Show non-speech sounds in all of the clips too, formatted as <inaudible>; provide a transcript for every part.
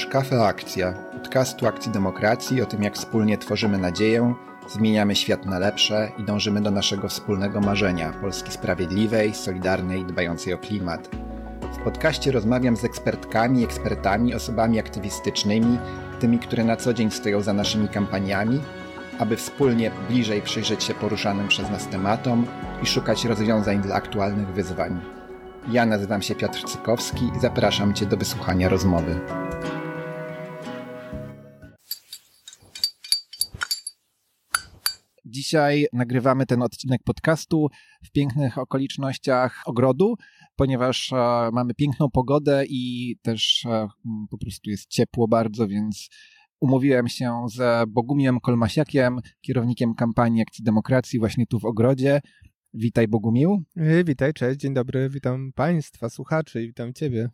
Słuchasz Kafe Akcja, podcastu Akcji Demokracji o tym, jak wspólnie tworzymy nadzieję, zmieniamy świat na lepsze i dążymy do naszego wspólnego marzenia Polski sprawiedliwej, solidarnej, dbającej o klimat. W podcaście rozmawiam z ekspertkami, ekspertami, osobami aktywistycznymi, tymi, które na co dzień stoją za naszymi kampaniami, aby wspólnie bliżej przyjrzeć się poruszanym przez nas tematom i szukać rozwiązań dla aktualnych wyzwań. Ja nazywam się Piotr Cykowski i zapraszam Cię do wysłuchania rozmowy. Dzisiaj nagrywamy ten odcinek podcastu w pięknych okolicznościach ogrodu, ponieważ e, mamy piękną pogodę i też e, po prostu jest ciepło bardzo, więc umówiłem się z Bogumiem Kolmasiakiem, kierownikiem kampanii Akcji Demokracji właśnie tu w ogrodzie. Witaj Bogumił. Y, witaj, cześć, dzień dobry, witam Państwa, słuchaczy i witam Ciebie.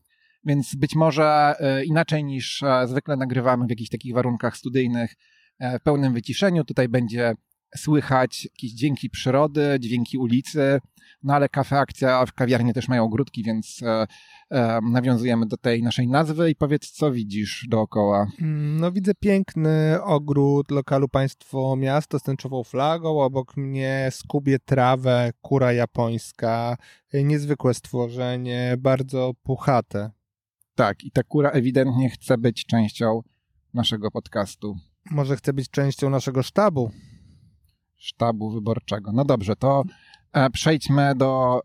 Więc być może inaczej niż e, zwykle nagrywamy w jakichś takich warunkach studyjnych, e, w pełnym wyciszeniu. Tutaj będzie słychać jakieś dźwięki przyrody, dźwięki ulicy, no ale kafe akcja w kawiarni też mają ogródki, więc e, e, nawiązujemy do tej naszej nazwy i powiedz, co widzisz dookoła. Mm, no widzę piękny ogród lokalu Państwo Miasto z tęczową flagą, obok mnie skubie trawę, kura japońska, niezwykłe stworzenie, bardzo puchate. Tak, i ta kura ewidentnie chce być częścią naszego podcastu. Może chce być częścią naszego sztabu sztabu wyborczego. No dobrze, to e, przejdźmy do,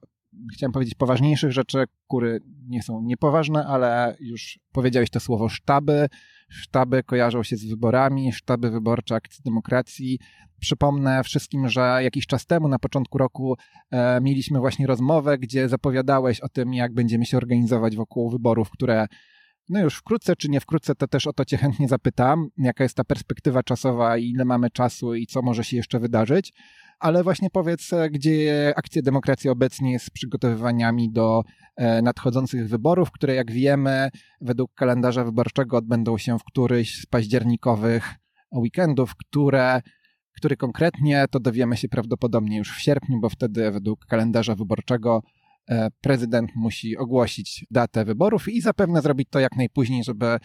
chciałem powiedzieć, poważniejszych rzeczy, które nie są niepoważne, ale już powiedziałeś to słowo sztaby. Sztaby kojarzą się z wyborami, sztaby wyborcze Akcji Demokracji. Przypomnę wszystkim, że jakiś czas temu, na początku roku, e, mieliśmy właśnie rozmowę, gdzie zapowiadałeś o tym, jak będziemy się organizować wokół wyborów, które no już wkrótce czy nie wkrótce, to też o to Cię chętnie zapytam, jaka jest ta perspektywa czasowa ile mamy czasu i co może się jeszcze wydarzyć. Ale właśnie powiedz, e, gdzie akcja demokracji obecnie jest z przygotowywaniami do e, nadchodzących wyborów, które jak wiemy, według kalendarza wyborczego odbędą się w któryś z październikowych weekendów, które który konkretnie to dowiemy się prawdopodobnie już w sierpniu, bo wtedy według kalendarza wyborczego prezydent musi ogłosić datę wyborów i zapewne zrobić to jak najpóźniej, żeby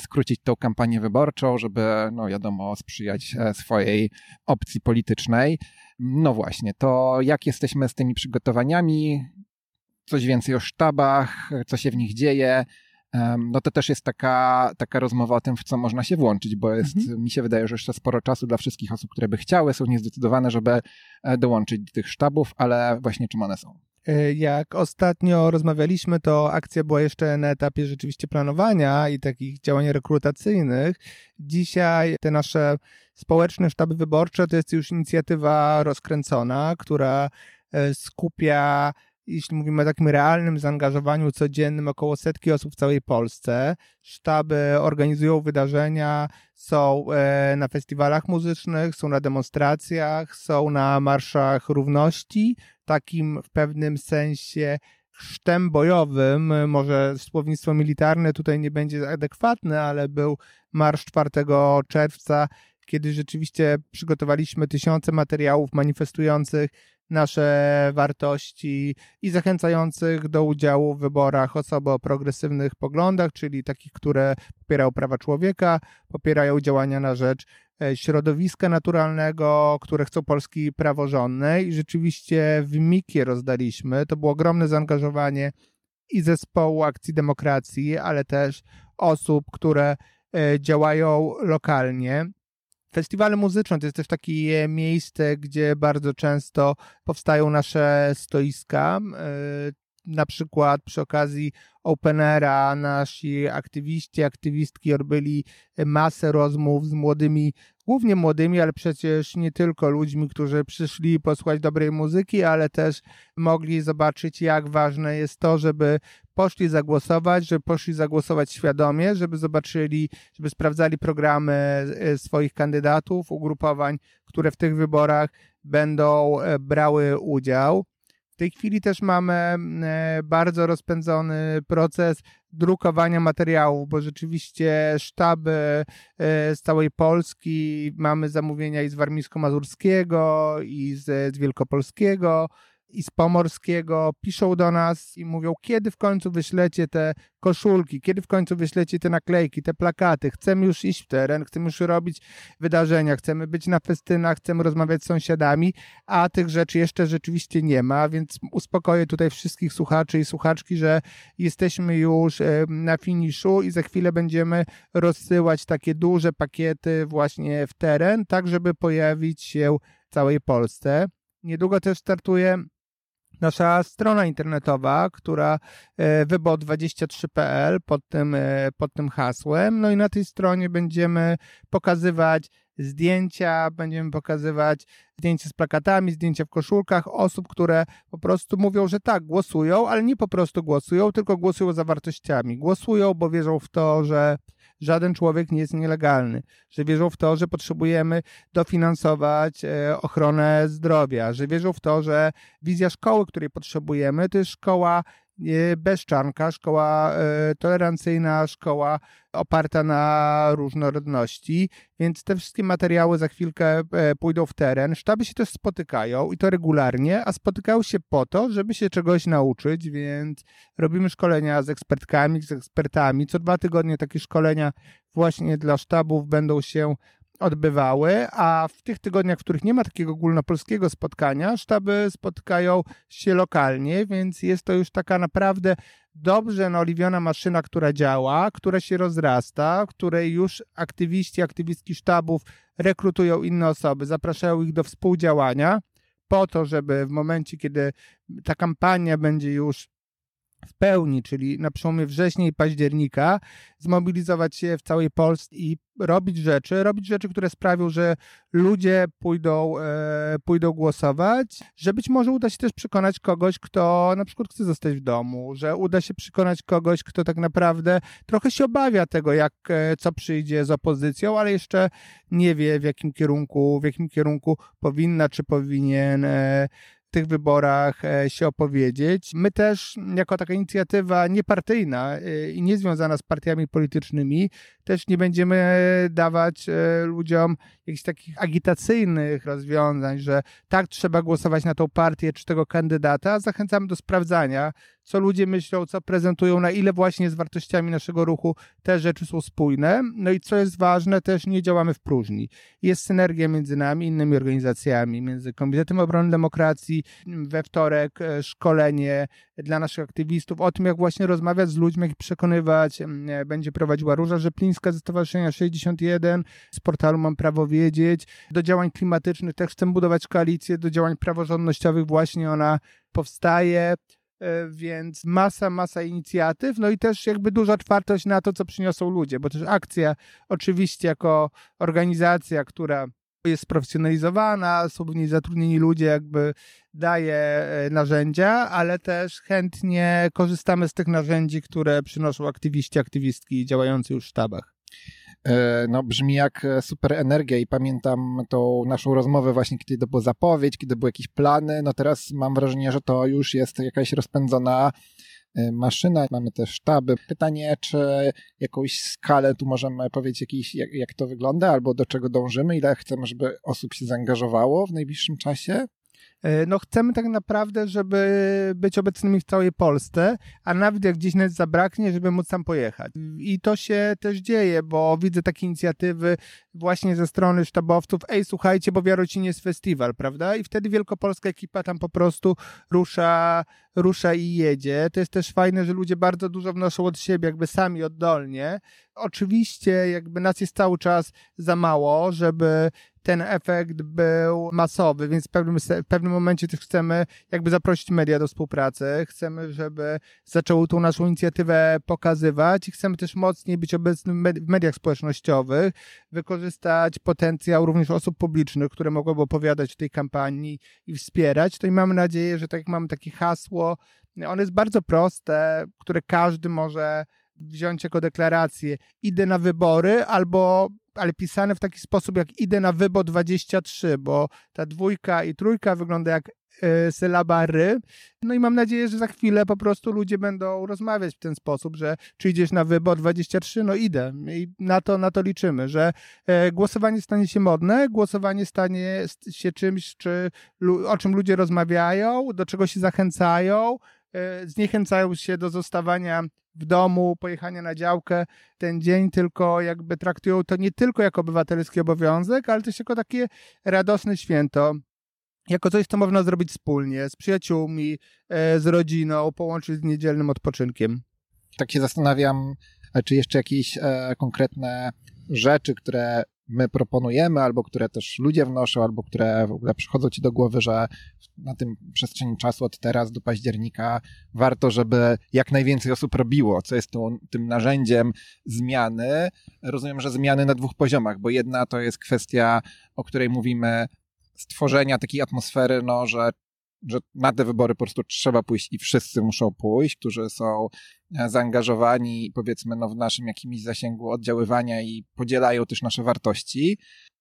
skrócić tą kampanię wyborczą, żeby, no wiadomo, sprzyjać e, swojej opcji politycznej. No właśnie, to jak jesteśmy z tymi przygotowaniami? Coś więcej o sztabach, co się w nich dzieje, no to też jest taka, taka rozmowa o tym, w co można się włączyć, bo jest, mhm. mi się wydaje, że jeszcze sporo czasu dla wszystkich osób, które by chciały, są niezdecydowane, żeby e, dołączyć do tych sztabów, ale właśnie czym one są. E, jak ostatnio rozmawialiśmy, to akcja była jeszcze na etapie rzeczywiście planowania i takich działań rekrutacyjnych. Dzisiaj te nasze społeczne sztaby wyborcze to jest już inicjatywa rozkręcona, która e, skupia jeśli mówimy o takim realnym zaangażowaniu codziennym, około setki osób w całej Polsce. Sztaby organizują wydarzenia, są e, na festiwalach muzycznych, są na demonstracjach, są na marszach równości, takim w pewnym sensie chrztem bojowym, może słownictwo militarne tutaj nie będzie adekwatne, ale był marsz 4 czerwca, kiedy rzeczywiście przygotowaliśmy tysiące materiałów manifestujących nasze wartości i zachęcających do udziału w wyborach osoby o progresywnych poglądach, czyli takich, które popierają prawa człowieka, popierają działania na rzecz e, środowiska naturalnego, które chcą Polski praworządnej i rzeczywiście w Mikie rozdaliśmy. To było ogromne zaangażowanie i zespołu Akcji Demokracji, ale też osób, które e, działają lokalnie. Festiwale muzyczne to jest też takie miejsce, gdzie bardzo często powstają nasze stoiska. E, na przykład przy okazji Openera nasi aktywiści, aktywistki odbyli masę rozmów z młodymi, głównie młodymi, ale przecież nie tylko ludźmi, którzy przyszli posłuchać dobrej muzyki, ale też mogli zobaczyć, jak ważne jest to, żeby poszli zagłosować, żeby poszli zagłosować świadomie, żeby zobaczyli, żeby sprawdzali programy e, swoich kandydatów, ugrupowań, które w tych wyborach będą e, brały udział. W tej chwili też mamy e, bardzo rozpędzony proces drukowania materiałów, bo rzeczywiście sztaby z całej Polski, mamy zamówienia i z Warmińsko-Mazurskiego, i z Wielkopolskiego, i z Pomorskiego piszą do nas i mówią, kiedy w końcu wyślecie te koszulki, kiedy w końcu wyślecie te naklejki, te plakaty, chcemy już iść w teren, chcemy już robić wydarzenia, chcemy być na festynach, chcemy rozmawiać z sąsiadami, a tych rzeczy jeszcze rzeczywiście nie ma, więc uspokoję tutaj wszystkich słuchaczy i słuchaczki, że jesteśmy już e, na finiszu i za chwilę będziemy rozsyłać takie duże pakiety właśnie w teren, tak żeby pojawić się w całej Polsce. Niedługo też startuje nasza strona internetowa, która e, wybot23.pl pod tym, e, pod tym hasłem. No i na tej stronie będziemy pokazywać zdjęcia, będziemy pokazywać zdjęcia z plakatami, zdjęcia w koszulkach osób, które po prostu mówią, że tak, głosują, ale nie po prostu głosują, tylko głosują za wartościami. Głosują, bo wierzą w to, że żaden człowiek nie jest nielegalny, że wierzą w to, że potrzebujemy dofinansować e, ochronę zdrowia, że wierzą w to, że wizja szkoły, której potrzebujemy, to jest szkoła e, bezczanka, szkoła e, tolerancyjna, szkoła oparta na różnorodności, więc te wszystkie materiały za chwilkę pójdą w teren. Sztaby się też spotykają i to regularnie, a spotykają się po to, żeby się czegoś nauczyć, więc robimy szkolenia z ekspertkami, z ekspertami. Co dwa tygodnie takie szkolenia właśnie dla sztabów będą się odbywały, a w tych tygodniach, w których nie ma takiego ogólnopolskiego spotkania, sztaby spotykają się lokalnie, więc jest to już taka naprawdę dobrze naoliwiona maszyna, która działa, która się rozrasta, której już aktywiści, aktywistki sztabów rekrutują inne osoby, zapraszają ich do współdziałania po to, żeby w momencie, kiedy ta kampania będzie już w pełni, czyli na przełomie września i października, zmobilizować się w całej Polsce i robić rzeczy, robić rzeczy, które sprawią, że ludzie pójdą, e, pójdą głosować, że być może uda się też przekonać kogoś, kto na przykład chce zostać w domu, że uda się przekonać kogoś, kto tak naprawdę trochę się obawia tego, jak e, co przyjdzie z opozycją, ale jeszcze nie wie w jakim kierunku, w jakim kierunku powinna czy powinien e, tych wyborach e, się opowiedzieć. My też, jako taka inicjatywa niepartyjna e, i niezwiązana z partiami politycznymi, też nie będziemy dawać e, ludziom jakichś takich agitacyjnych rozwiązań, że tak trzeba głosować na tą partię czy tego kandydata. Zachęcamy do sprawdzania, co ludzie myślą, co prezentują, na ile właśnie z wartościami naszego ruchu te rzeczy są spójne. No i co jest ważne, też nie działamy w próżni. Jest synergia między nami, innymi organizacjami, między Komitetem Obrony Demokracji, we wtorek e, szkolenie dla naszych aktywistów o tym, jak właśnie rozmawiać z ludźmi, jak ich przekonywać. E, będzie prowadziła Róża Rzeplińska ze Stowarzyszenia 61, z portalu Mam Prawo Wiedzieć. Do działań klimatycznych też chcemy budować koalicję, do działań praworządnościowych właśnie ona powstaje. E, więc masa, masa inicjatyw, no i też jakby duża otwartość na to, co przyniosą ludzie, bo też akcja oczywiście jako organizacja, która jest sprofesjonalizowana, są w niej zatrudnieni ludzie, jakby daje e, narzędzia, ale też chętnie korzystamy z tych narzędzi, które przynoszą aktywiści, aktywistki działający już w sztabach. E, no, brzmi jak e, super energia i pamiętam tą naszą rozmowę właśnie, kiedy to była zapowiedź, kiedy były jakieś plany, no teraz mam wrażenie, że to już jest jakaś rozpędzona e, maszyna, mamy też sztaby. Pytanie, czy jakąś skalę tu możemy powiedzieć, jakiś, jak, jak to wygląda, albo do czego dążymy, ile chcemy, żeby osób się zaangażowało w najbliższym czasie? E, no chcemy tak naprawdę, żeby być obecnymi w całej Polsce, a nawet jak gdzieś nas zabraknie, żeby móc tam pojechać. I to się też dzieje, bo widzę takie inicjatywy właśnie ze strony sztabowców, ej słuchajcie, bo w Jarocinie jest festiwal, prawda? I wtedy wielkopolska ekipa tam po prostu rusza, rusza i jedzie. To jest też fajne, że ludzie bardzo dużo wnoszą od siebie, jakby sami oddolnie. Oczywiście jakby nas jest cały czas za mało, żeby ten efekt był masowy, więc w pewnym, w pewnym momencie też chcemy jakby zaprosić media do współpracy, chcemy, żeby zaczęły tą naszą inicjatywę pokazywać i chcemy też mocniej być obecnym w mediach społecznościowych, wykorzystać potencjał również osób publicznych, które mogłyby opowiadać o tej kampanii i wspierać. To i mamy nadzieję, że tak jak mamy takie hasło, ono jest bardzo proste, które każdy może wziąć jako deklarację, idę na wybory, albo ale pisane w taki sposób jak idę na wybo 23, bo ta dwójka i trójka wygląda jak y, sylaba ry. No i mam nadzieję, że za chwilę po prostu ludzie będą rozmawiać w ten sposób, że czy idziesz na wybo 23, no idę i na to, na to liczymy, że y, głosowanie stanie się modne, głosowanie stanie się czymś, czy, o czym ludzie rozmawiają, do czego się zachęcają, zniechęcają się do zostawania w domu, pojechania na działkę ten dzień, tylko jakby traktują to nie tylko jako obywatelski obowiązek, ale też jako takie radosne święto. Jako coś, co można zrobić wspólnie, z przyjaciółmi, e, z rodziną, połączyć z niedzielnym odpoczynkiem. Tak się zastanawiam, czy jeszcze jakieś e, konkretne rzeczy, które my proponujemy, albo które też ludzie wnoszą, albo które w ogóle przychodzą ci do głowy, że na tym przestrzeni czasu od teraz do października warto, żeby jak najwięcej osób robiło, co jest tą, tym narzędziem zmiany. Rozumiem, że zmiany na dwóch poziomach, bo jedna to jest kwestia, o której mówimy, stworzenia takiej atmosfery, no, że że na te wybory po prostu trzeba pójść i wszyscy muszą pójść, którzy są e, zaangażowani, powiedzmy, no, w naszym jakimś zasięgu oddziaływania i podzielają też nasze wartości.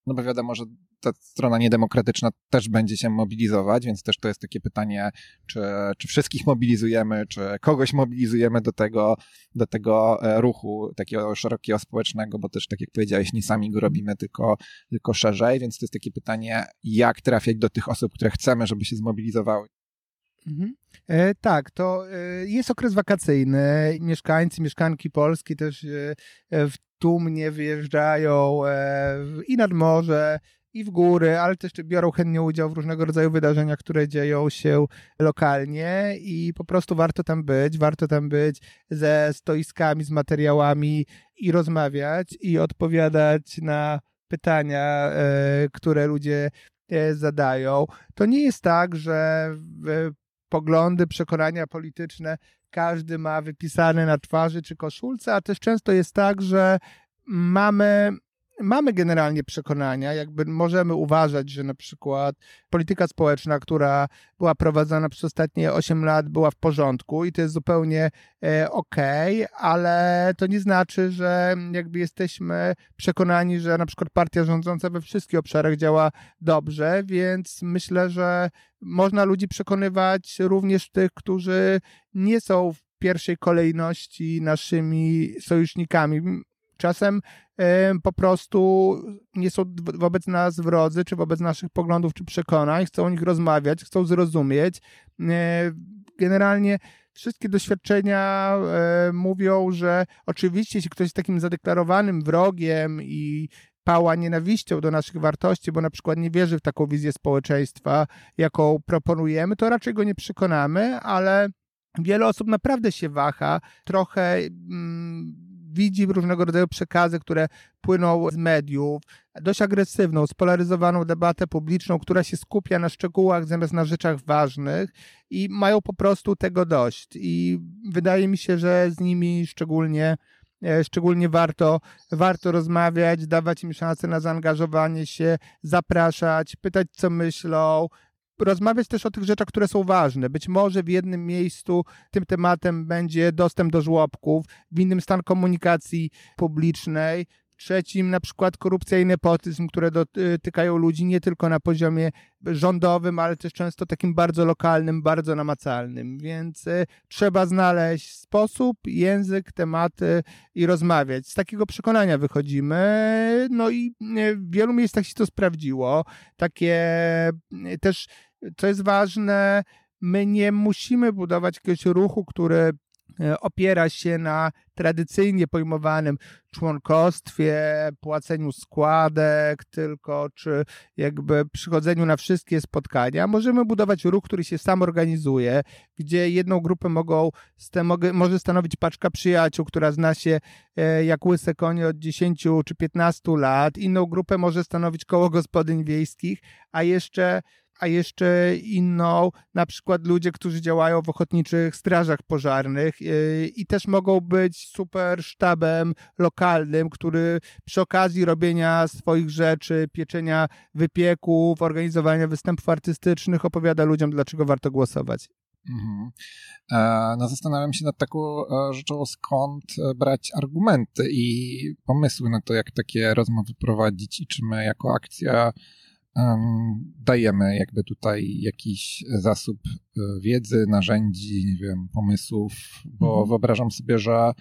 No bo wiadomo, że ta strona niedemokratyczna też będzie się mobilizować, więc też to jest takie pytanie, czy, czy wszystkich mobilizujemy, czy kogoś mobilizujemy do tego, do tego e, ruchu takiego szerokiego społecznego, bo też tak jak powiedziałeś, nie sami go robimy, tylko, tylko szerzej, więc to jest takie pytanie, jak trafiać do tych osób, które chcemy, żeby się zmobilizowały. Mhm. E, tak, to e, jest okres wakacyjny. Mieszkańcy, mieszkanki Polski też e, w tłumnie wyjeżdżają e, i nad morze, i w góry, ale też biorą chętnie udział w różnego rodzaju wydarzeniach, które dzieją się lokalnie i po prostu warto tam być, warto tam być ze stoiskami, z materiałami i rozmawiać i odpowiadać na pytania, e, które ludzie e, zadają. To nie jest tak, że poglądy, przekonania polityczne każdy ma wypisane na twarzy czy koszulce, a też często jest tak, że mamy mamy generalnie przekonania, jakby możemy uważać, że na przykład polityka społeczna, która była prowadzona przez ostatnie 8 lat, była w porządku i to jest zupełnie e, okej, okay, ale to nie znaczy, że jakby jesteśmy przekonani, że na przykład partia rządząca we wszystkich obszarach działa dobrze, więc myślę, że można ludzi przekonywać również tych, którzy nie są w pierwszej kolejności naszymi sojusznikami. Czasem po prostu nie są wobec nas wrodzy, czy wobec naszych poglądów, czy przekonań, chcą o nich rozmawiać, chcą zrozumieć. E, generalnie wszystkie doświadczenia e, mówią, że oczywiście, jeśli ktoś jest takim zadeklarowanym wrogiem i pała nienawiścią do naszych wartości, bo na przykład nie wierzy w taką wizję społeczeństwa, jaką proponujemy, to raczej go nie przekonamy, ale wiele osób naprawdę się waha, trochę mm, widzi różnego rodzaju przekazy, które płyną z mediów, dość agresywną, spolaryzowaną debatę publiczną, która się skupia na szczegółach zamiast na rzeczach ważnych i mają po prostu tego dość. I wydaje mi się, że z nimi szczególnie e, szczególnie warto, warto rozmawiać, dawać im szansę na zaangażowanie się, zapraszać, pytać, co myślą, rozmawiać też o tych rzeczach, które są ważne. Być może w jednym miejscu tym tematem będzie dostęp do żłobków, w innym stan komunikacji publicznej, trzecim na przykład korupcja i nepotyzm, które dotykają ludzi nie tylko na poziomie rządowym, ale też często takim bardzo lokalnym, bardzo namacalnym. Więc y, trzeba znaleźć sposób, język, tematy i rozmawiać. Z takiego przekonania wychodzimy. No i y, w wielu miejscach się to sprawdziło. Takie też co jest ważne, my nie musimy budować jakiegoś ruchu, który e, opiera się na tradycyjnie pojmowanym członkostwie, płaceniu składek tylko, czy jakby przychodzeniu na wszystkie spotkania. Możemy budować ruch, który się sam organizuje, gdzie jedną grupę mogą, może stanowić paczka przyjaciół, która zna się e, jak łyse konie od 10 czy 15 lat, inną grupę może stanowić koło gospodyń wiejskich, a jeszcze a jeszcze inną, na przykład ludzie, którzy działają w ochotniczych strażach pożarnych yy, i też mogą być super sztabem lokalnym, który przy okazji robienia swoich rzeczy, pieczenia wypieków, organizowania występów artystycznych opowiada ludziom, dlaczego warto głosować. Mhm. E, no zastanawiam się nad taką e, rzeczą, skąd brać argumenty i pomysły na to, jak takie rozmowy prowadzić i czy my jako akcja dajemy jakby tutaj jakiś zasób wiedzy, narzędzi, nie wiem, pomysłów, bo mhm. wyobrażam sobie, że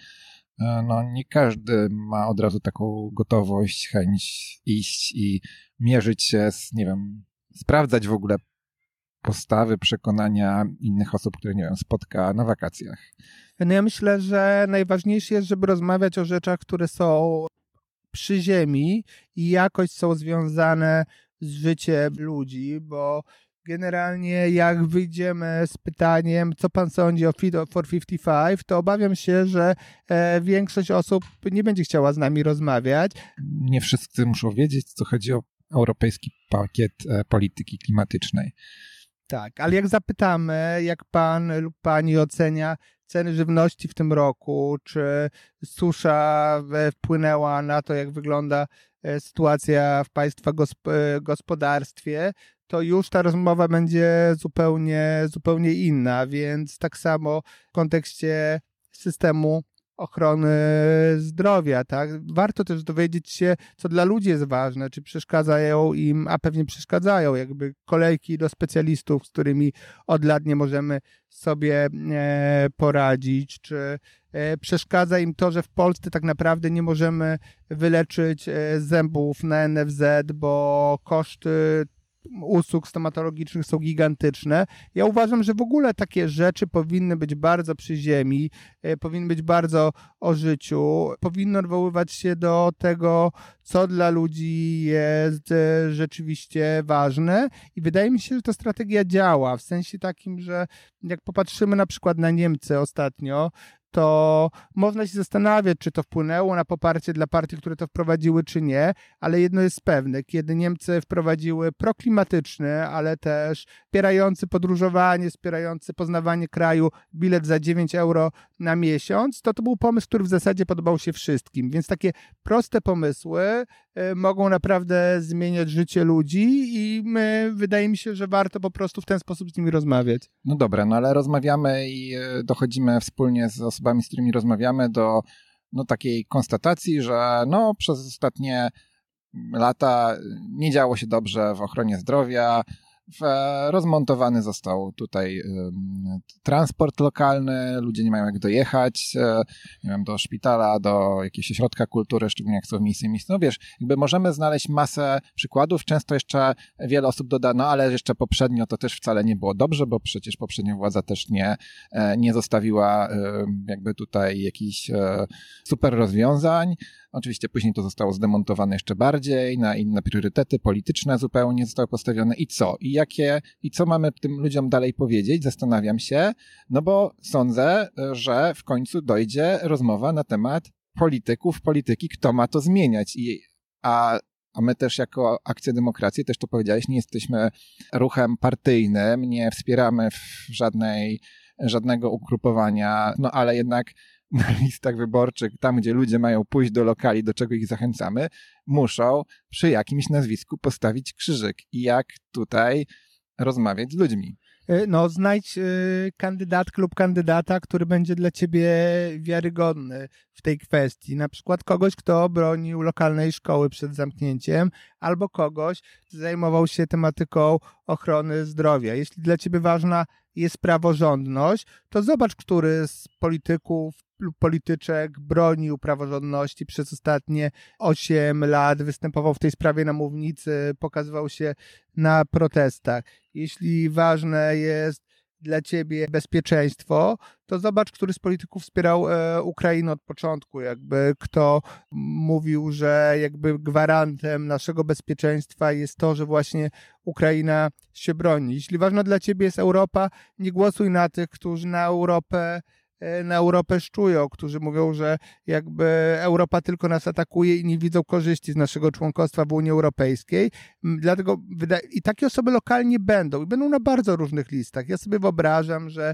no nie każdy ma od razu taką gotowość, chęć iść i mierzyć się z, nie wiem, sprawdzać w ogóle postawy, przekonania innych osób, które, nie wiem, spotka na wakacjach. No ja myślę, że najważniejsze jest, żeby rozmawiać o rzeczach, które są przy ziemi i jakoś są związane z życiem ludzi, bo generalnie jak wyjdziemy z pytaniem, co pan sądzi o Fit for 55, to obawiam się, że e, większość osób nie będzie chciała z nami rozmawiać. Nie wszyscy muszą wiedzieć, co chodzi o europejski pakiet e, polityki klimatycznej. Tak, ale jak zapytamy, jak pan lub pani ocenia ceny żywności w tym roku, czy susza wpłynęła na to, jak wygląda e, sytuacja w państwa e, gospodarstwie, to już ta rozmowa będzie zupełnie, zupełnie inna, więc tak samo w kontekście systemu ochrony zdrowia, tak? Warto też dowiedzieć się, co dla ludzi jest ważne, czy przeszkadzają im, a pewnie przeszkadzają, jakby kolejki do specjalistów, z którymi od lat nie możemy sobie e, poradzić, czy e, przeszkadza im to, że w Polsce tak naprawdę nie możemy wyleczyć e, zębów na NFZ, bo koszty usług stomatologicznych są gigantyczne. Ja uważam, że w ogóle takie rzeczy powinny być bardzo przy ziemi, e, powinny być bardzo o życiu, powinno odwoływać się do tego, co dla ludzi jest e, rzeczywiście ważne i wydaje mi się, że ta strategia działa, w sensie takim, że jak popatrzymy na przykład na Niemcy ostatnio, to można się zastanawiać, czy to wpłynęło na poparcie dla partii, które to wprowadziły, czy nie, ale jedno jest pewne, kiedy Niemcy wprowadziły proklimatyczny, ale też wspierający podróżowanie, wspierający poznawanie kraju bilet za 9 euro na miesiąc, to to był pomysł, który w zasadzie podobał się wszystkim, więc takie proste pomysły mogą naprawdę zmieniać życie ludzi i my, wydaje mi się, że warto po prostu w ten sposób z nimi rozmawiać. No dobra, no ale rozmawiamy i y, dochodzimy wspólnie z osobami, z którymi rozmawiamy, do no, takiej konstatacji, że no, przez ostatnie lata nie działo się dobrze w ochronie zdrowia, rozmontowany został tutaj transport lokalny, ludzie nie mają jak dojechać, e, nie wiem, do szpitala, do jakiegoś ośrodka kultury, szczególnie jak są w miejscu miejscu. No wiesz, jakby możemy znaleźć masę przykładów, często jeszcze wiele osób doda, no ale jeszcze poprzednio to też wcale nie było dobrze, bo przecież poprzednia władza też nie, e, nie zostawiła jakby tutaj jakichś e, super rozwiązań. Oczywiście później to zostało zdemontowane jeszcze bardziej, na inne priorytety polityczne zupełnie zostały postawione. I co? I jakie, i co mamy tym ludziom dalej powiedzieć? Zastanawiam się, no bo sądzę, że w końcu dojdzie rozmowa na temat polityków, polityki, kto ma to zmieniać. I, a a my też jako Akcja Demokracji, też to powiedziałeś, nie jesteśmy ruchem partyjnym, nie wspieramy w żadnej, żadnego ugrupowania, no ale jednak na listach wyborczych, tam gdzie ludzie mają pójść do lokali, do czego ich zachęcamy, muszą przy jakimś nazwisku postawić krzyżyk. I jak tutaj rozmawiać z ludźmi? E, no, znajdź y, kandydatkę lub kandydata, który będzie dla ciebie wiarygodny w tej kwestii. Na przykład kogoś, kto bronił lokalnej szkoły przed zamknięciem, albo kogoś, kto zajmował się tematyką ochrony zdrowia. Jeśli dla ciebie ważna jest praworządność, to zobacz, który z polityków lub polityczek bronił praworządności przez ostatnie 8 lat, występował w tej sprawie na mównicy, pokazywał się na protestach. Jeśli ważne jest dla ciebie bezpieczeństwo, to zobacz, który z polityków wspierał e, Ukrainę od początku, jakby kto mówił, że jakby gwarantem naszego bezpieczeństwa jest to, że właśnie Ukraina się broni. Jeśli ważna dla ciebie jest Europa, nie głosuj na tych, którzy na Europę na Europę szczują, którzy mówią, że jakby Europa tylko nas atakuje i nie widzą korzyści z naszego członkostwa w Unii Europejskiej. Dlatego i takie osoby lokalnie będą i będą na bardzo różnych listach. Ja sobie wyobrażam, że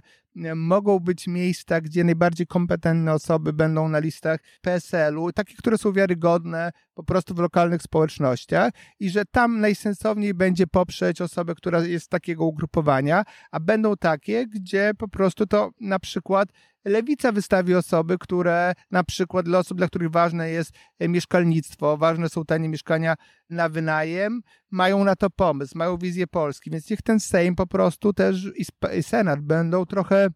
mogą być miejsca, gdzie najbardziej kompetentne osoby będą na listach PSL-u, takie, które są wiarygodne po prostu w lokalnych społecznościach i że tam najsensowniej będzie poprzeć osobę, która jest z takiego ugrupowania, a będą takie, gdzie po prostu to na przykład Lewica wystawi osoby, które na przykład dla osób, dla których ważne jest e, mieszkalnictwo, ważne są tanie mieszkania na wynajem, mają na to pomysł, mają wizję Polski, więc niech ten Sejm po prostu też i Senat będą trochę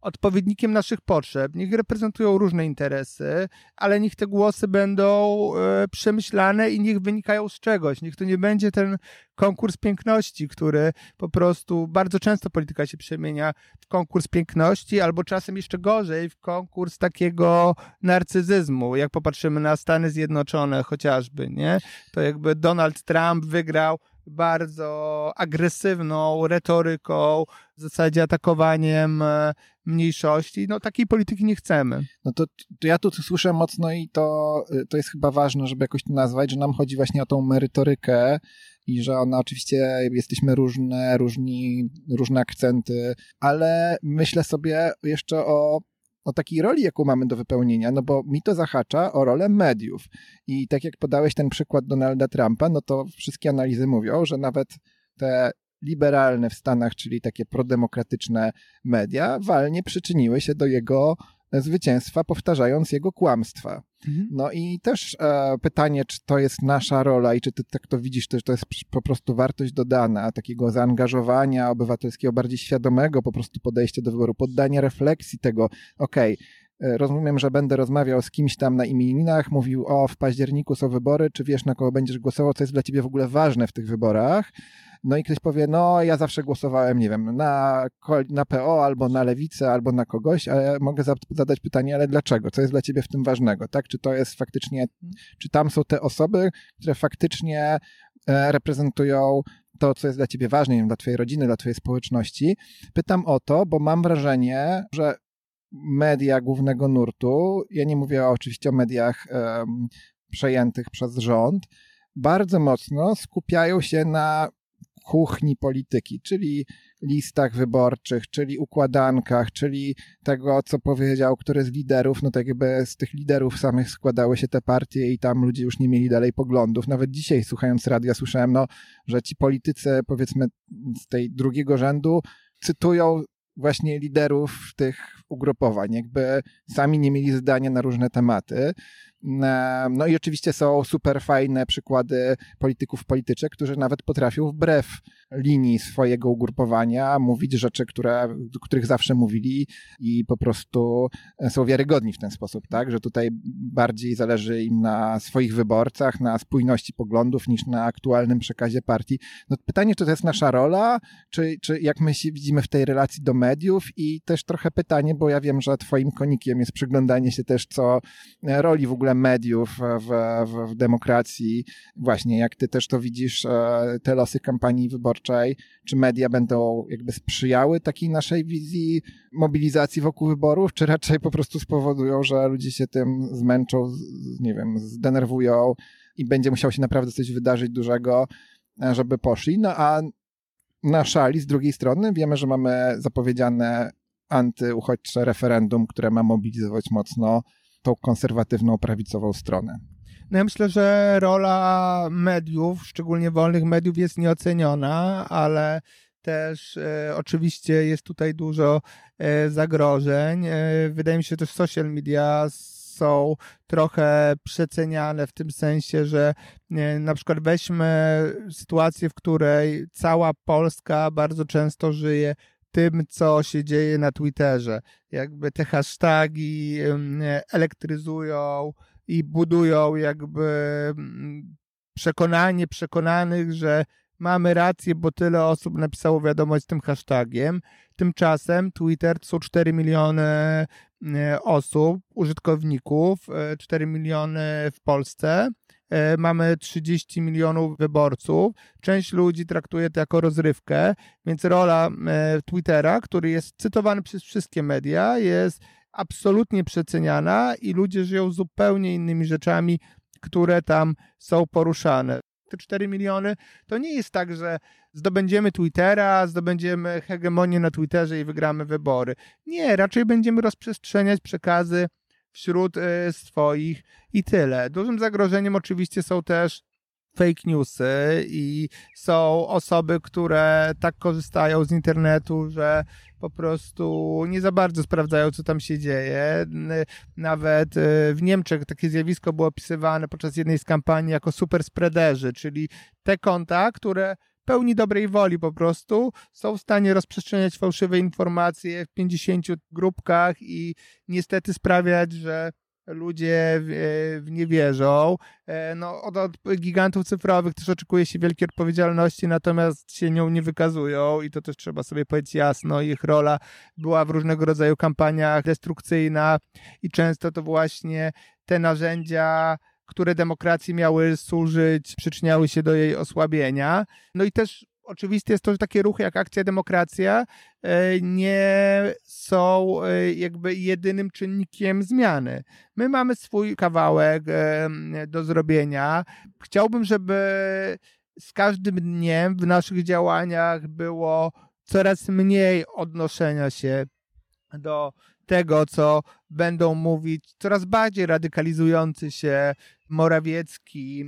odpowiednikiem naszych potrzeb. Niech reprezentują różne interesy, ale niech te głosy będą e, przemyślane i niech wynikają z czegoś. Niech to nie będzie ten konkurs piękności, który po prostu bardzo często polityka się przemienia w konkurs piękności, albo czasem jeszcze gorzej w konkurs takiego narcyzyzmu. Jak popatrzymy na Stany Zjednoczone chociażby, nie? To jakby Donald Trump wygrał bardzo agresywną retoryką, w zasadzie atakowaniem e, mniejszości. No takiej polityki nie chcemy. No to, to ja tu słyszę mocno i to, y, to jest chyba ważne, żeby jakoś to nazwać, że nam chodzi właśnie o tą merytorykę i że ona oczywiście jesteśmy różne, różni, różne akcenty, ale myślę sobie jeszcze o o takiej roli, jaką mamy do wypełnienia, no bo mi to zahacza o rolę mediów. I tak jak podałeś ten przykład Donalda Trumpa, no to wszystkie analizy mówią, że nawet te liberalne w Stanach, czyli takie prodemokratyczne media, walnie przyczyniły się do jego zwycięstwa, powtarzając jego kłamstwa. Mhm. No i też e, pytanie, czy to jest nasza rola i czy ty tak to widzisz, że to jest po prostu wartość dodana, takiego zaangażowania obywatelskiego, bardziej świadomego po prostu podejścia do wyboru, poddania refleksji tego, okej, okay, Rozumiem, że będę rozmawiał z kimś tam na imieninach, mówił, o, w październiku są wybory, czy wiesz, na kogo będziesz głosował, co jest dla ciebie w ogóle ważne w tych wyborach. No i ktoś powie, no ja zawsze głosowałem, nie wiem, na, na PO albo na lewicę, albo na kogoś, a ja mogę zadać pytanie, ale dlaczego? Co jest dla ciebie w tym ważnego, tak? Czy to jest faktycznie, czy tam są te osoby, które faktycznie e, reprezentują to, co jest dla ciebie ważne, nie wiem, dla twojej rodziny, dla twojej społeczności. Pytam o to, bo mam wrażenie, że media głównego nurtu, ja nie mówię oczywiście o mediach przejętych przez rząd, bardzo mocno skupiają się na kuchni polityki, czyli listach wyborczych, czyli układankach, czyli tego, co powiedział który z liderów, no tak jakby z tych liderów samych składały się te partie i tam ludzie już nie mieli dalej poglądów. Nawet dzisiaj słuchając radia słyszałem, no, że ci politycy powiedzmy z tej drugiego rzędu cytują właśnie liderów tych ugrupowań, jakby sami nie mieli zdania na różne tematy. No i oczywiście są super fajne przykłady polityków, polityczek, którzy nawet potrafią wbrew linii swojego ugrupowania mówić rzeczy, które, których zawsze mówili i po prostu są wiarygodni w ten sposób, tak? Że tutaj bardziej zależy im na swoich wyborcach, na spójności poglądów niż na aktualnym przekazie partii. No pytanie, czy to jest nasza rola, czy, czy jak my się widzimy w tej relacji do mediów i też trochę pytanie, bo ja wiem, że twoim konikiem jest przyglądanie się też, co roli w ogóle mediów w, w, w demokracji. Właśnie, jak ty też to widzisz, e, te losy kampanii wyborczej, czy media będą jakby sprzyjały takiej naszej wizji mobilizacji wokół wyborów, czy raczej po prostu spowodują, że ludzie się tym zmęczą, nie wiem, zdenerwują i będzie musiało się naprawdę coś wydarzyć dużego, e, żeby poszli. No a na szali z drugiej strony wiemy, że mamy zapowiedziane antyuchodźcze referendum, które ma mobilizować mocno tą konserwatywną, prawicową stronę. No ja myślę, że rola mediów, szczególnie wolnych mediów, jest nieoceniona, ale też e, oczywiście jest tutaj dużo e, zagrożeń. E, wydaje mi się, że też social media są trochę przeceniane w tym sensie, że na przykład weźmy sytuację, w której cała Polska bardzo często żyje tym, co się dzieje na Twitterze. Jakby te hasztagi elektryzują i budują jakby mm, przekonanie przekonanych, że mamy rację, bo tyle osób napisało wiadomość z tym hashtagiem. Tymczasem Twitter to są 4 miliony osób, użytkowników, 4 e, miliony w Polsce mamy 30 milionów wyborców. Część ludzi traktuje to jako rozrywkę, więc rola e, Twittera, który jest cytowany przez wszystkie media, jest absolutnie przeceniana i ludzie żyją zupełnie innymi rzeczami, które tam są poruszane. te 4 miliony, to nie jest tak, że zdobędziemy Twittera, zdobędziemy hegemonię na Twitterze i wygramy wybory. Nie, raczej będziemy rozprzestrzeniać przekazy wśród y, swoich i tyle. Dużym zagrożeniem oczywiście są też fake newsy i są osoby, które tak korzystają z internetu, że po prostu nie za bardzo sprawdzają, co tam się dzieje. Nawet y, w Niemczech takie zjawisko było opisywane podczas jednej z kampanii jako super spreaderzy, czyli te konta, które pełni dobrej woli po prostu są w stanie rozprzestrzeniać fałszywe informacje w 50 grupkach i niestety sprawiać, że ludzie w, w nie wierzą. E, no, od, od, gigantów cyfrowych też oczekuje się wielkiej odpowiedzialności, natomiast się nią nie wykazują i to też trzeba sobie powiedzieć jasno. Ich rola była w różnego rodzaju kampaniach destrukcyjna i często to właśnie te narzędzia które demokracji miały służyć, przyczyniały się do jej osłabienia. No i też oczywiste jest to, że takie ruchy jak Akcja Demokracja e, nie są e, jakby jedynym czynnikiem zmiany. My mamy swój kawałek e, do zrobienia. Chciałbym, żeby z każdym dniem w naszych działaniach było coraz mniej odnoszenia się do tego, co będą mówić coraz bardziej radykalizujący się Morawiecki,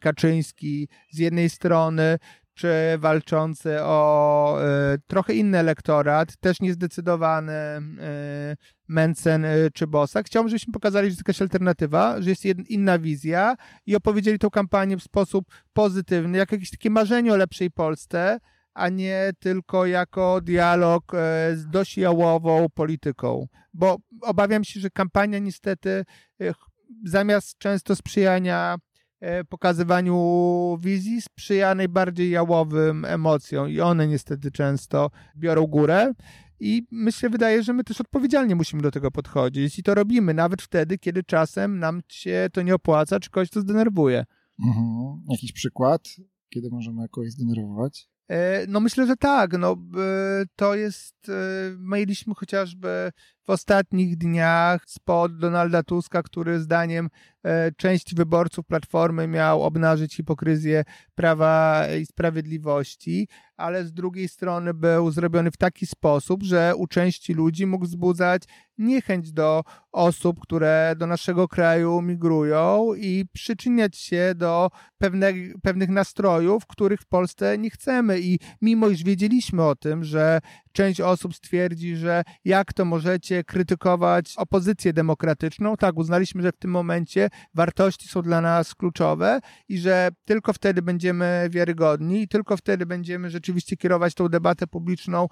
Kaczyński z jednej strony, czy walczący o y, trochę inny elektorat, też niezdecydowany y, Mencen czy Bosak. Chciałbym, żebyśmy pokazali, że jest jakaś alternatywa, że jest inna wizja i opowiedzieli tą kampanię w sposób pozytywny, jako jakieś takie marzenie o lepszej Polsce, a nie tylko jako dialog z dość jałową polityką. Bo obawiam się, że kampania niestety zamiast często sprzyjania E, pokazywaniu wizji sprzyja najbardziej jałowym emocjom i one niestety często biorą górę. I myślę, wydaje, że my też odpowiedzialnie musimy do tego podchodzić i to robimy nawet wtedy, kiedy czasem nam się to nie opłaca, czy kogoś to zdenerwuje. Mhm. Jakiś przykład, kiedy możemy kogoś zdenerwować? E, no myślę, że tak. No, to jest, e, mieliśmy chociażby w ostatnich dniach spod Donalda Tuska, który zdaniem e, części wyborców Platformy miał obnażyć hipokryzję Prawa i Sprawiedliwości, ale z drugiej strony był zrobiony w taki sposób, że u części ludzi mógł wzbudzać niechęć do osób, które do naszego kraju migrują i przyczyniać się do pewne, pewnych nastrojów, których w Polsce nie chcemy. I mimo iż wiedzieliśmy o tym, że część osób stwierdzi, że jak to możecie krytykować opozycję demokratyczną. Tak, uznaliśmy, że w tym momencie wartości są dla nas kluczowe i że tylko wtedy będziemy wiarygodni i tylko wtedy będziemy rzeczywiście kierować tą debatę publiczną e,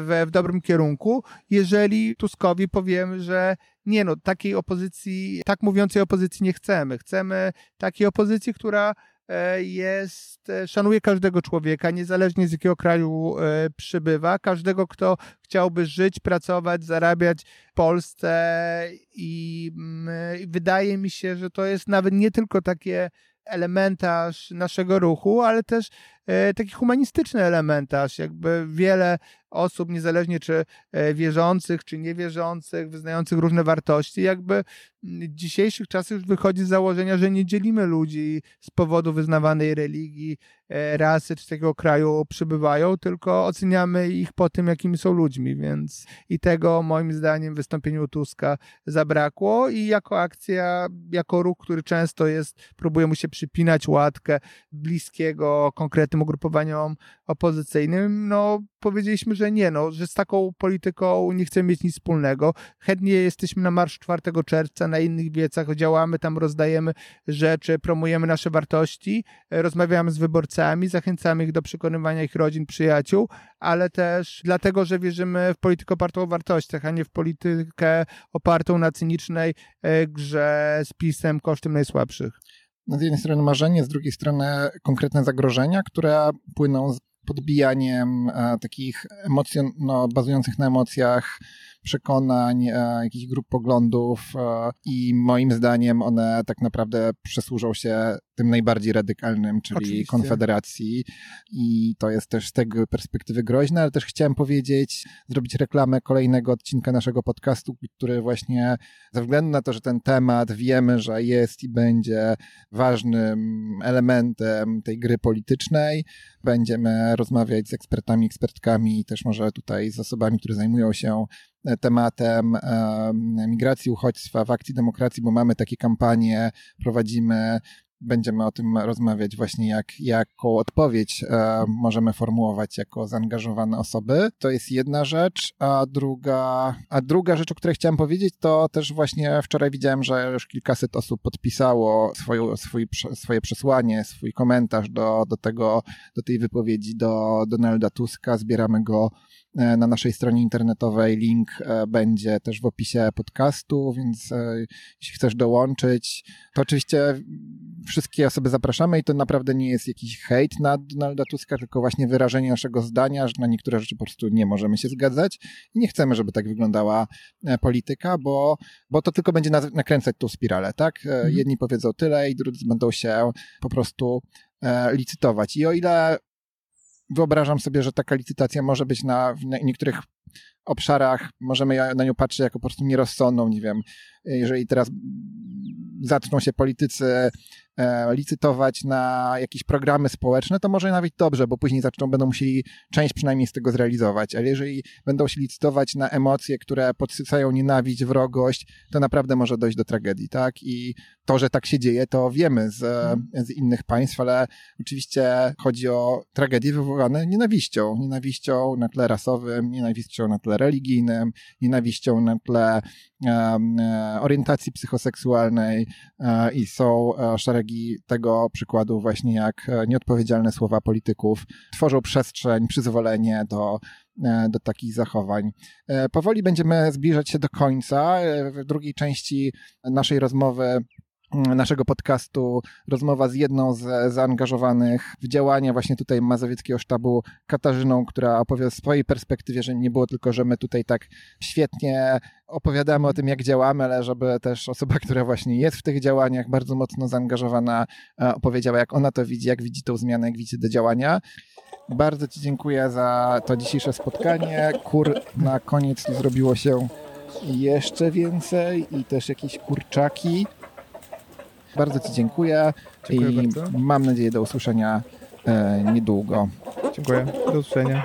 w, w dobrym kierunku, jeżeli Tuskowi powiemy, że nie no, takiej opozycji, tak mówiącej opozycji nie chcemy. Chcemy takiej opozycji, która jest, e, szanuje każdego człowieka, niezależnie z jakiego kraju e, przybywa, każdego, kto chciałby żyć, pracować, zarabiać w Polsce i mm, wydaje mi się, że to jest nawet nie tylko takie elementarz naszego ruchu, ale też e, taki humanistyczny elementarz. Jakby wiele osób, niezależnie czy e, wierzących, czy niewierzących, wyznających różne wartości, jakby w dzisiejszych czasach już wychodzi z założenia, że nie dzielimy ludzi z powodu wyznawanej religii, e, rasy czy takiego kraju przybywają, tylko oceniamy ich po tym, jakimi są ludźmi, więc i tego moim zdaniem w wystąpieniu Tuska zabrakło i jako akcja, jako ruch, który często jest, próbuje mu się przypinać łatkę bliskiego konkretnym ugrupowaniom opozycyjnym, no powiedzieliśmy, że nie, no, że z taką polityką nie chcemy mieć nic wspólnego. Chętnie jesteśmy na Marsz 4 czerwca, na innych wiecach, działamy tam, rozdajemy rzeczy, promujemy nasze wartości, rozmawiamy z wyborcami, zachęcamy ich do przekonywania ich rodzin, przyjaciół, ale też dlatego, że wierzymy w politykę opartą o wartościach, a nie w politykę opartą na cynicznej e, grze z pisem kosztem najsłabszych z jednej strony marzenie, z drugiej strony konkretne zagrożenia, które płyną z podbijaniem e, takich emocjon, no, bazujących na emocjach, przekonań, e, jakichś grup poglądów e, i moim zdaniem one tak naprawdę przesłużą się tym najbardziej radykalnym, czyli Oczywiście. Konfederacji i to jest też z tego perspektywy groźne, ale też chciałem powiedzieć, zrobić reklamę kolejnego odcinka naszego podcastu, który właśnie ze względu na to, że ten temat wiemy, że jest i będzie ważnym elementem tej gry politycznej, będziemy rozmawiać z ekspertami, ekspertkami i też może tutaj z osobami, które zajmują się tematem migracji, uchodźstwa w akcji demokracji, bo mamy takie kampanie, prowadzimy będziemy o tym rozmawiać właśnie, jak, jaką odpowiedź e, możemy formułować jako zaangażowane osoby. To jest jedna rzecz, a druga, a druga rzecz, o której chciałem powiedzieć, to też właśnie wczoraj widziałem, że już kilkaset osób podpisało swoją, swój, swoje przesłanie, swój komentarz do, do tego, do tej wypowiedzi do Donalda Tuska. Zbieramy go E, na naszej stronie internetowej. Link e, będzie też w opisie podcastu, więc e, jeśli chcesz dołączyć, to oczywiście wszystkie osoby zapraszamy i to naprawdę nie jest jakiś hejt na Donalda Tuska, tylko właśnie wyrażenie naszego zdania, że na niektóre rzeczy po prostu nie możemy się zgadzać i nie chcemy, żeby tak wyglądała polityka, bo, bo to tylko będzie nakręcać tą spiralę, tak? Mhm. Jedni powiedzą tyle i drudzy będą się po prostu licytować. I o ile wyobrażam sobie, że taka licytacja może być na, w niektórych obszarach, możemy na nią patrzeć jako po prostu nierozsądną, nie wiem, jeżeli teraz zaczną się politycy licytować na jakieś programy społeczne, to może nawet dobrze, bo później zaczną, będą musieli część przynajmniej z tego zrealizować, ale jeżeli będą się licytować na emocje, które podsycają nienawiść, wrogość, to naprawdę może dojść do tragedii, tak? I to, że tak się dzieje, to wiemy z, mhm. z innych państw, ale oczywiście chodzi o tragedie wywołane nienawiścią. Nienawiścią na tle rasowym, nienawiścią na tle religijnym, nienawiścią na tle orientacji psychoseksualnej um, i są szeregi tego przykładu właśnie jak e, nieodpowiedzialne słowa polityków tworzą przestrzeń, przyzwolenie do, e, do takich zachowań. E, powoli będziemy zbliżać się do końca. W drugiej części naszej rozmowy naszego podcastu rozmowa z jedną z zaangażowanych w działania właśnie tutaj Mazowieckiego Sztabu Katarzyną, która opowie z swojej perspektywie, że nie było tylko, że my tutaj tak świetnie opowiadamy o tym, jak działamy, ale żeby też osoba, <laughs> która właśnie jest w tych działaniach, bardzo mocno zaangażowana, e, opowiedziała, jak ona to widzi, jak widzi tą zmianę, jak widzi te działania. Bardzo Ci dziękuję za to dzisiejsze spotkanie. Kur na koniec zrobiło się jeszcze więcej i też jakieś kurczaki. Bardzo Ci dziękuję, dziękuję i bardzo. mam nadzieję do usłyszenia e, niedługo. Dziękuję. Do usłyszenia.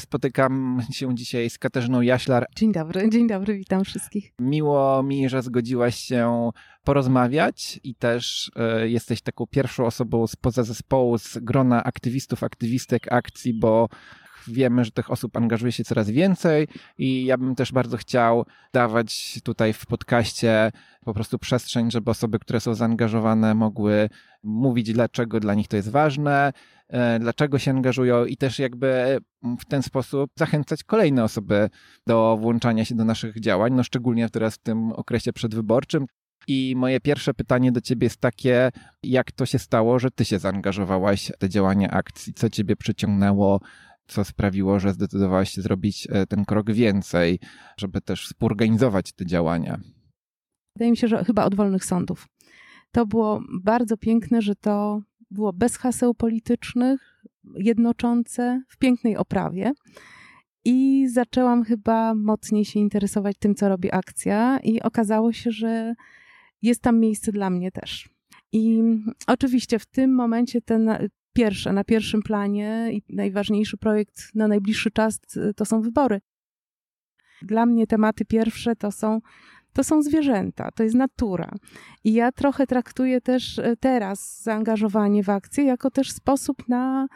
Spotykam się dzisiaj z Katarzyną Jaślar. Dzień dobry, dzień dobry, witam wszystkich. Miło mi, że zgodziłaś się porozmawiać i też e, jesteś taką pierwszą osobą spoza zespołu, z grona aktywistów, aktywistek akcji, bo wiemy, że tych osób angażuje się coraz więcej i ja bym też bardzo chciał dawać tutaj w podcaście po prostu przestrzeń, żeby osoby, które są zaangażowane, mogły mówić, dlaczego dla nich to jest ważne, e, dlaczego się angażują i też jakby w ten sposób zachęcać kolejne osoby do włączania się do naszych działań, no szczególnie teraz w tym okresie przedwyborczym. I moje pierwsze pytanie do ciebie jest takie, jak to się stało, że ty się zaangażowałaś w te działania akcji? Co ciebie przyciągnęło co sprawiło, że zdecydowałaś się zrobić e, ten krok więcej, żeby też współorganizować te działania? Wydaje mi się, że chyba od wolnych sądów. To było bardzo piękne, że to było bez haseł politycznych, jednoczące, w pięknej oprawie. I zaczęłam chyba mocniej się interesować tym, co robi akcja, i okazało się, że jest tam miejsce dla mnie też. I oczywiście w tym momencie ten, pierwsze, na pierwszym planie i najważniejszy projekt na najbliższy czas y, to są wybory. Dla mnie tematy pierwsze to są, to są zwierzęta, to jest natura. I ja trochę traktuję też y, teraz zaangażowanie w akcję jako też sposób na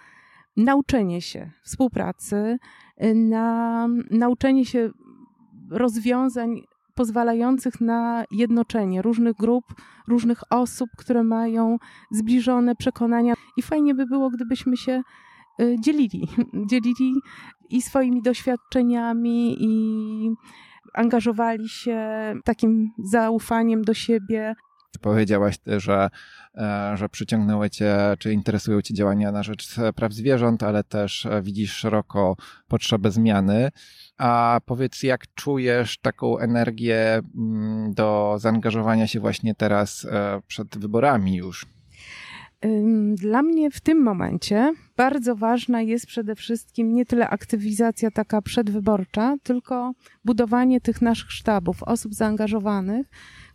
nauczenie się współpracy, y, na nauczenie się rozwiązań pozwalających na jednoczenie różnych grup, różnych osób, które mają zbliżone przekonania. I fajnie by było, gdybyśmy się y, dzielili. <laughs> Dzielili i swoimi doświadczeniami, i angażowali się takim zaufaniem do siebie. Powiedziałaś, że, e, że przyciągnęły cię, czy interesują cię działania na rzecz praw zwierząt, ale też widzisz szeroko potrzebę zmiany. A powiedz, jak czujesz taką energię mm, do zaangażowania się właśnie teraz e, przed wyborami już? Dla mnie w tym momencie bardzo ważna jest przede wszystkim nie tyle aktywizacja taka przedwyborcza, tylko budowanie tych naszych sztabów, osób zaangażowanych,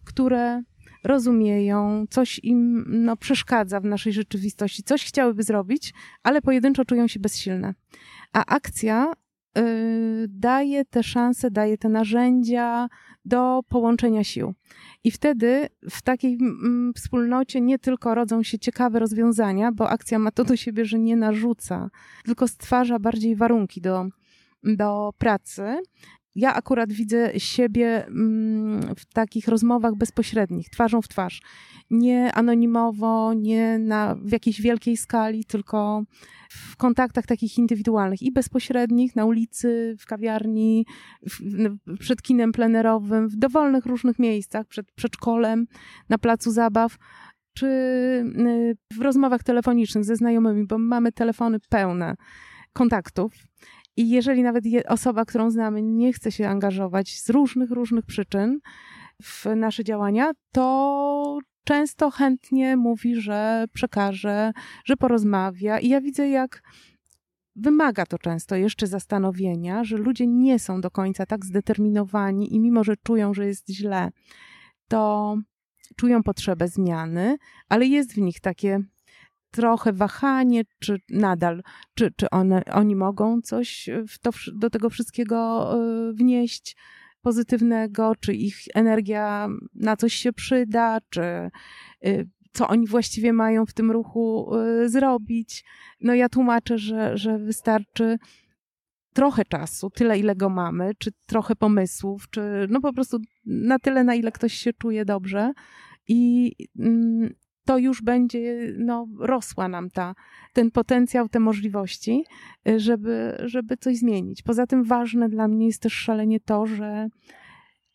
które rozumieją, coś im no, przeszkadza w naszej rzeczywistości, coś chciałyby zrobić, ale pojedynczo czują się bezsilne. A akcja y, daje te szanse, daje te narzędzia do połączenia sił. I wtedy w takiej mm, wspólnocie nie tylko rodzą się ciekawe rozwiązania, bo akcja ma to do siebie, że nie narzuca, tylko stwarza bardziej warunki do, do pracy. Ja akurat widzę siebie mm, w takich rozmowach bezpośrednich, twarzą w twarz. Nie anonimowo, nie na, w jakiejś wielkiej skali, tylko w kontaktach takich indywidualnych i bezpośrednich, na ulicy, w kawiarni, w, przed kinem plenerowym, w dowolnych różnych miejscach, przed przedszkolem, na placu zabaw, czy y, w rozmowach telefonicznych ze znajomymi, bo mamy telefony pełne kontaktów. I jeżeli nawet osoba, którą znamy, nie chce się angażować z różnych, różnych przyczyn w nasze działania, to często chętnie mówi, że przekaże, że porozmawia. I ja widzę, jak wymaga to często jeszcze zastanowienia, że ludzie nie są do końca tak zdeterminowani i mimo, że czują, że jest źle, to czują potrzebę zmiany, ale jest w nich takie trochę wahanie, czy nadal, czy, czy one, oni mogą coś to, do tego wszystkiego e, wnieść pozytywnego, czy ich energia na coś się przyda, czy y, co oni właściwie mają w tym ruchu y, zrobić. No ja tłumaczę, że, że wystarczy trochę czasu, tyle ile go mamy, czy trochę pomysłów, czy no po prostu na tyle, na ile ktoś się czuje dobrze i mm, to już będzie no, rosła nam ta, ten potencjał, te możliwości, y, żeby, żeby coś zmienić. Poza tym ważne dla mnie jest też szalenie to, że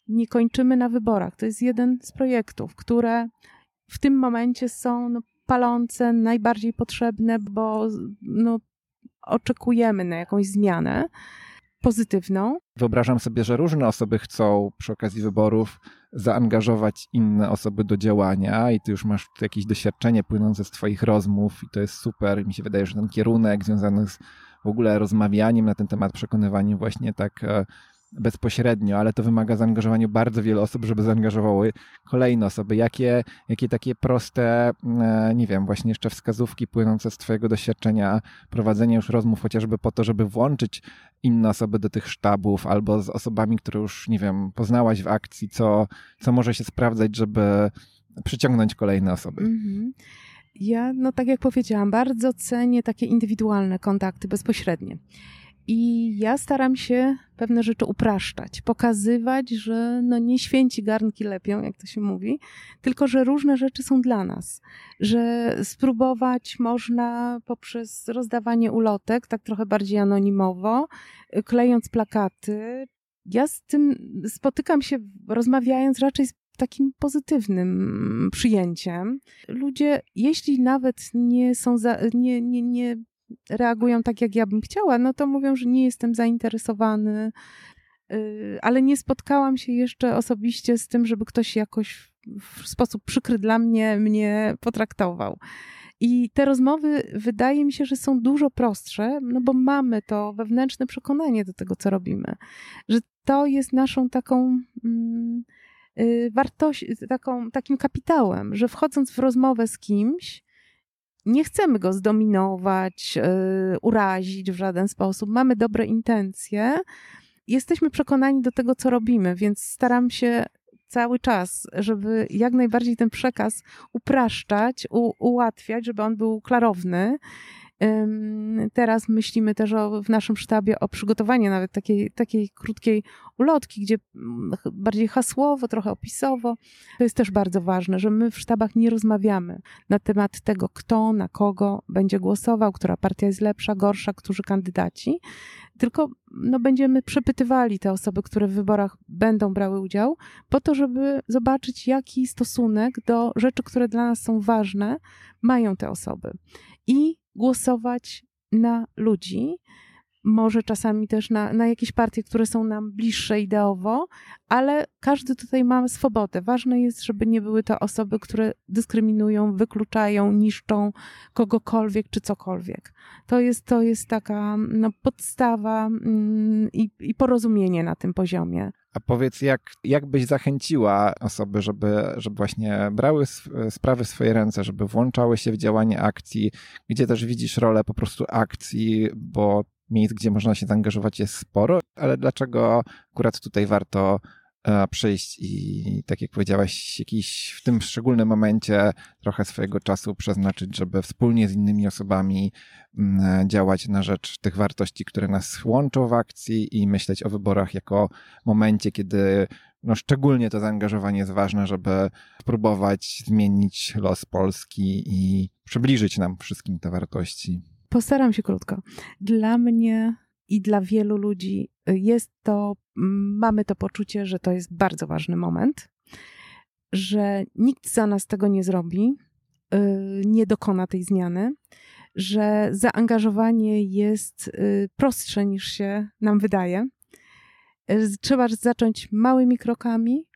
nie kończymy na wyborach. To jest jeden z projektów, które w tym momencie są no, palące, najbardziej potrzebne, bo no, oczekujemy na jakąś zmianę pozytywną. Wyobrażam sobie, że różne osoby chcą przy okazji wyborów zaangażować inne osoby do działania i ty już masz jakieś doświadczenie płynące z twoich rozmów i to jest super. Mi się wydaje, że ten kierunek związany z w ogóle rozmawianiem na ten temat, przekonywaniem właśnie tak e, bezpośrednio, ale to wymaga zaangażowania bardzo wielu osób, żeby zaangażowały kolejne osoby. Jakie, jakie takie proste, e, nie wiem, właśnie jeszcze wskazówki płynące z Twojego doświadczenia prowadzenia już rozmów, chociażby po to, żeby włączyć inne osoby do tych sztabów, albo z osobami, które już, nie wiem, poznałaś w akcji, co, co może się sprawdzać, żeby przyciągnąć kolejne osoby. Mm-hmm. Ja, no tak jak powiedziałam, bardzo cenię takie indywidualne kontakty bezpośrednie. I ja staram się pewne rzeczy upraszczać, pokazywać, że no nie święci garnki lepią, jak to się mówi, tylko że różne rzeczy są dla nas, że spróbować można poprzez rozdawanie ulotek, tak trochę bardziej anonimowo, klejąc plakaty. Ja z tym spotykam się, rozmawiając raczej z takim pozytywnym przyjęciem. Ludzie, jeśli nawet nie są za, nie, nie, nie reagują tak, jak ja bym chciała, no to mówią, że nie jestem zainteresowany, y, ale nie spotkałam się jeszcze osobiście z tym, żeby ktoś jakoś w sposób przykry dla mnie mnie potraktował. I te rozmowy wydaje mi się, że są dużo prostsze, no bo mamy to wewnętrzne przekonanie do tego, co robimy, że to jest naszą taką mm, y, taką, takim kapitałem, że wchodząc w rozmowę z kimś, nie chcemy go zdominować, yy, urazić w żaden sposób. Mamy dobre intencje. Jesteśmy przekonani do tego, co robimy, więc staram się cały czas, żeby jak najbardziej ten przekaz upraszczać, u, ułatwiać, żeby on był klarowny. Teraz myślimy też o, w naszym sztabie o przygotowaniu nawet takiej, takiej krótkiej ulotki, gdzie mm, bardziej hasłowo, trochę opisowo. To jest też bardzo ważne, że my w sztabach nie rozmawiamy na temat tego, kto na kogo będzie głosował, która partia jest lepsza, gorsza, którzy kandydaci, tylko no, będziemy przepytywali te osoby, które w wyborach będą brały udział, po to, żeby zobaczyć, jaki stosunek do rzeczy, które dla nas są ważne, mają te osoby. I głosować na ludzi, może czasami też na, na jakieś partie, które są nam bliższe ideowo, ale każdy tutaj ma swobodę. Ważne jest, żeby nie były to osoby, które dyskryminują, wykluczają, niszczą kogokolwiek czy cokolwiek. To jest, to jest taka no, podstawa mm, i, i porozumienie na tym poziomie. A powiedz, jak, jak byś zachęciła osoby, żeby, żeby właśnie brały sprawy w swoje ręce, żeby włączały się w działanie akcji, gdzie też widzisz rolę po prostu akcji, bo miejsc, gdzie można się zaangażować jest sporo, ale dlaczego akurat tutaj warto e, przyjść i, tak jak powiedziałaś, jakiś w tym szczególnym momencie trochę swojego czasu przeznaczyć, żeby wspólnie z innymi osobami mm, działać na rzecz tych wartości, które nas łączą w akcji i myśleć o wyborach jako momencie, kiedy no szczególnie to zaangażowanie jest ważne, żeby spróbować zmienić los Polski i przybliżyć nam wszystkim te wartości. Postaram się krótko. Dla mnie i dla wielu ludzi jest to, mamy to poczucie, że to jest bardzo ważny moment, że nikt za nas tego nie zrobi, y, nie dokona tej zmiany, że zaangażowanie jest y, prostsze niż się nam wydaje. Y, trzeba zacząć małymi krokami,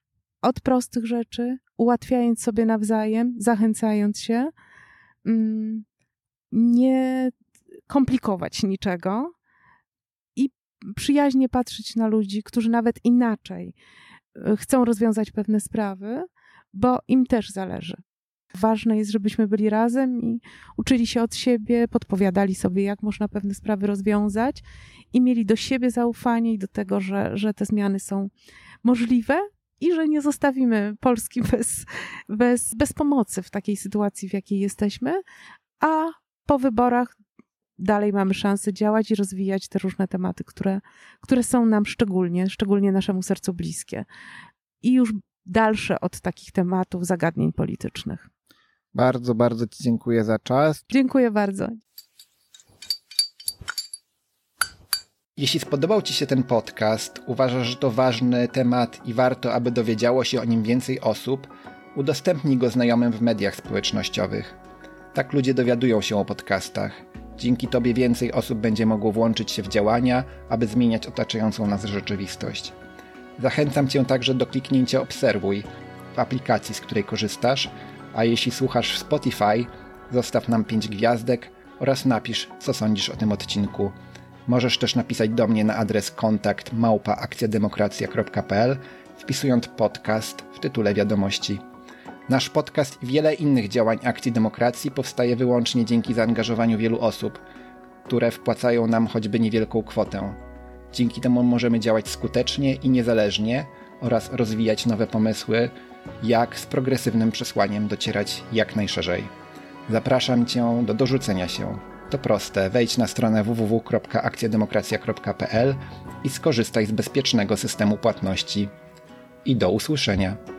od prostych rzeczy, ułatwiając sobie nawzajem, zachęcając się. Mm, nie komplikować niczego i przyjaźnie patrzeć na ludzi, którzy nawet inaczej e, chcą rozwiązać pewne sprawy, bo im też zależy. Ważne jest, żebyśmy byli razem i uczyli się od siebie, podpowiadali sobie, jak można pewne sprawy rozwiązać i mieli do siebie zaufanie i do tego, że, że te zmiany są możliwe i że nie zostawimy Polski bez, bez, bez pomocy w takiej sytuacji, w jakiej jesteśmy, a po wyborach dalej mamy szansę działać i rozwijać te różne tematy, które, które są nam szczególnie, szczególnie naszemu sercu bliskie. I już dalsze od takich tematów, zagadnień politycznych. Bardzo, bardzo Ci dziękuję za czas. Dziękuję bardzo. Jeśli spodobał Ci się ten podcast, uważasz, że to ważny temat i warto, aby dowiedziało się o nim więcej osób, udostępnij go znajomym w mediach społecznościowych. Tak ludzie dowiadują się o podcastach. Dzięki Tobie więcej osób będzie mogło włączyć się w działania, aby zmieniać otaczającą nas rzeczywistość. Zachęcam Cię także do kliknięcia Obserwuj w aplikacji, z której korzystasz, a jeśli słuchasz w Spotify, zostaw nam 5 gwiazdek oraz napisz, co sądzisz o tym odcinku. Możesz też napisać do mnie na adres kontakt małpaakcjademokracja.pl wpisując podcast w tytule wiadomości. Nasz podcast i wiele innych działań Akcji Demokracji powstaje wyłącznie dzięki zaangażowaniu wielu osób, które wpłacają nam choćby niewielką kwotę. Dzięki temu możemy działać skutecznie i niezależnie oraz rozwijać nowe pomysły, jak z progresywnym przesłaniem docierać jak najszerzej. Zapraszam Cię do dorzucenia się. To proste, wejdź na stronę www.akcjademokracja.pl i skorzystaj z bezpiecznego systemu płatności. I do usłyszenia.